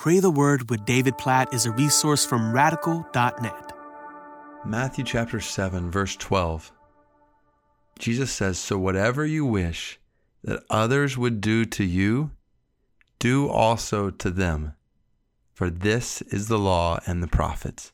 Pray the Word with David Platt is a resource from radical.net. Matthew chapter 7, verse 12. Jesus says, So whatever you wish that others would do to you, do also to them. For this is the law and the prophets.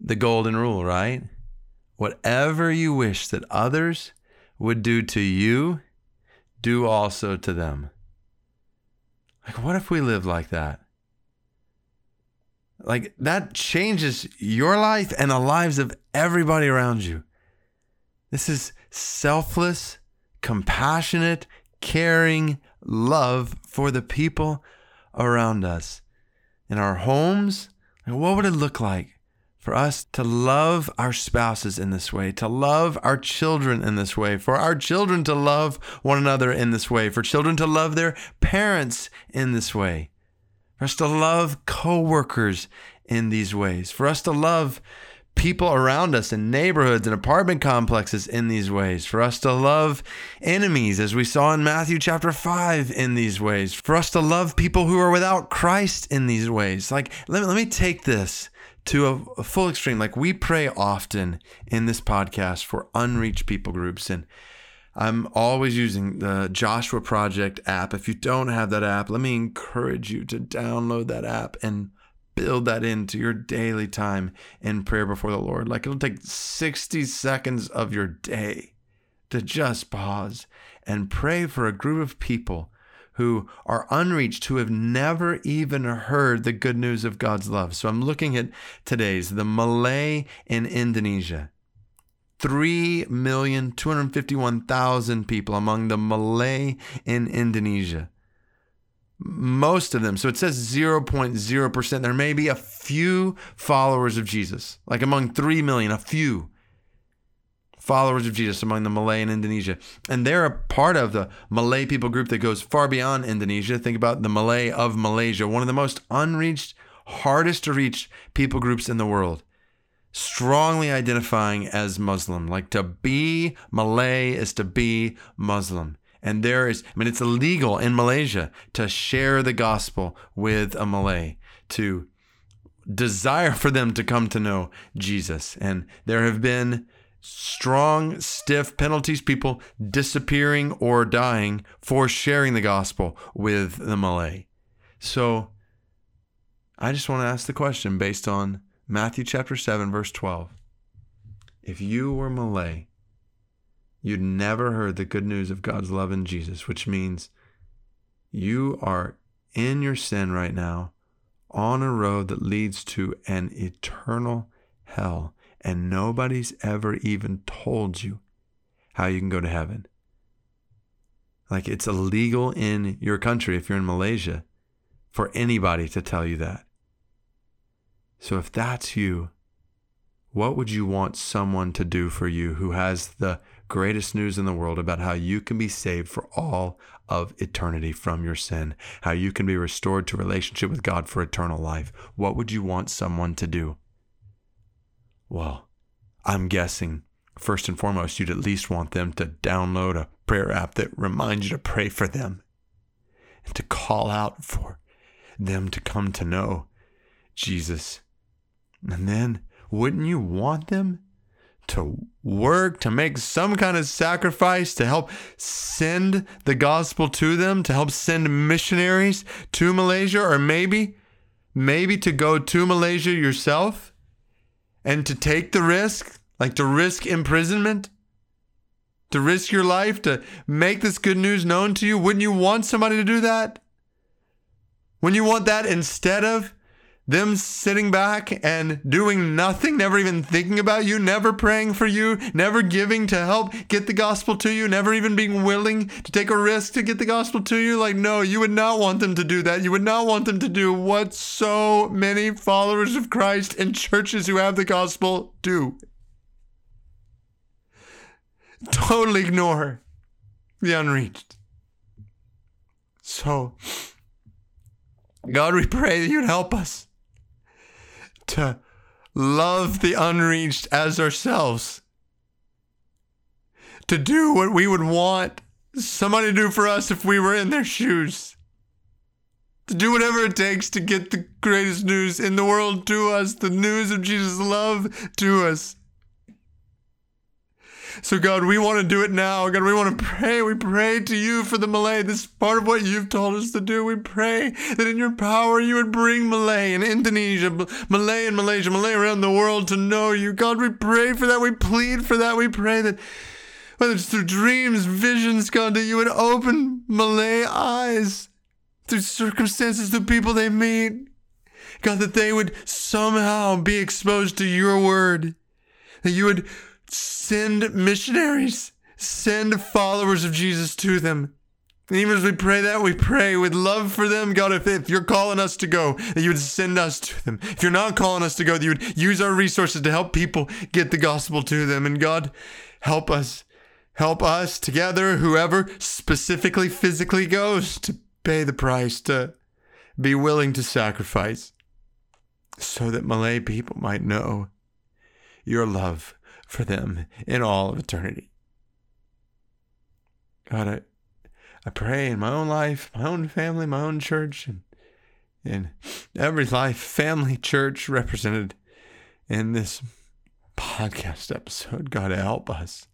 The golden rule, right? Whatever you wish that others would do to you, do also to them. Like, what if we live like that? Like, that changes your life and the lives of everybody around you. This is selfless, compassionate, caring love for the people around us. In our homes, Like, what would it look like for us to love our spouses in this way, to love our children in this way, for our children to love one another in this way, for children to love their parents in this way, for us to love coworkers in these ways, for us to love people around us in neighborhoods and apartment complexes in these ways, for us to love enemies, as we saw in Matthew chapter 5, in these ways, for us to love people who are without Christ in these ways. Like, let me, let me take this to a, a, full extreme. Like we pray often in this podcast for unreached people groups. And I'm always using the Joshua Project app. If you don't have that app, let me encourage you to download that app and build that into your daily time in prayer before the Lord. Like it'll take 60 seconds of your day to just pause and pray for a group of people who are unreached, who have never even heard the good news of God's love. So I'm looking at today's, the Malay in Indonesia. 3,251,000 people among the Malay in Indonesia. Most of them, so it says 0.0%. There may be a few followers of Jesus, like among 3 million, a few followers of Jesus among the Malay in Indonesia. And they're a part of the Malay people group that goes far beyond Indonesia. Think about the Malay of Malaysia, one of the most unreached, hardest to reach people groups in the world. Strongly identifying as Muslim. Like to be Malay is to be Muslim. And there is, I mean, it's illegal in Malaysia to share the gospel with a Malay, to desire for them to come to know Jesus. And there have been strong, stiff penalties, people disappearing or dying for sharing the gospel with the Malay. So I just want to ask the question based on Matthew chapter 7, verse 12. If you were Malay, you'd never heard the good news of God's love in Jesus, which means you are in your sin right now on a road that leads to an eternal hell and nobody's ever even told you how you can go to heaven. Like it's illegal in your country, if you're in Malaysia, for anybody to tell you that. So if that's you, what would you want someone to do for you who has the greatest news in the world about how you can be saved for all of eternity from your sin, how you can be restored to relationship with God for eternal life? What would you want someone to do? Well, I'm guessing first and foremost, you'd at least want them to download a prayer app that reminds you to pray for them and to call out for them to come to know Jesus. And then, wouldn't you want them to work, to make some kind of sacrifice to help send the gospel to them, to help send missionaries to Malaysia, or maybe, maybe to go to Malaysia yourself? And to take the risk, like to risk imprisonment, to risk your life to make this good news known to you, wouldn't you want somebody to do that? Wouldn't you want that instead of them sitting back and doing nothing, never even thinking about you, never praying for you, never giving to help get the gospel to you, never even being willing to take a risk to get the gospel to you. Like, no, you would not want them to do that. You would not want them to do what so many followers of Christ and churches who have the gospel do. Totally ignore the unreached. So, God, we pray that you'd help us to love the unreached as ourselves, to do what we would want somebody to do for us if we were in their shoes, to do whatever it takes to get the greatest news in the world to us, the news of Jesus' love to us. So, God, we want to do it now. God, we want to pray. We pray to you for the Malay. This is part of what you've told us to do. We pray that in your power you would bring Malay in Indonesia, Malay in Malaysia, Malay around the world to know you. God, we pray for that. We plead for that. We pray that whether it's through dreams, visions, God, that you would open Malay eyes through circumstances, through people they meet. God, that they would somehow be exposed to your word, that you would send missionaries, send followers of Jesus to them. And even as we pray that, we pray with love for them. God, if, if you're calling us to go, that you would send us to them. If you're not calling us to go, that you would use our resources to help people get the gospel to them. And God, help us. Help us together, whoever specifically physically goes, to pay the price, to be willing to sacrifice, so that Malay people might know your love for them in all of eternity. God, I, I pray in my own life, my own family, my own church, and in every life, family, church represented in this podcast episode. God, help us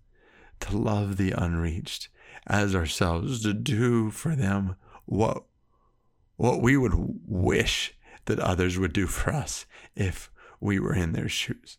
to love the unreached as ourselves, to do for them what, what we would wish that others would do for us if we were in their shoes.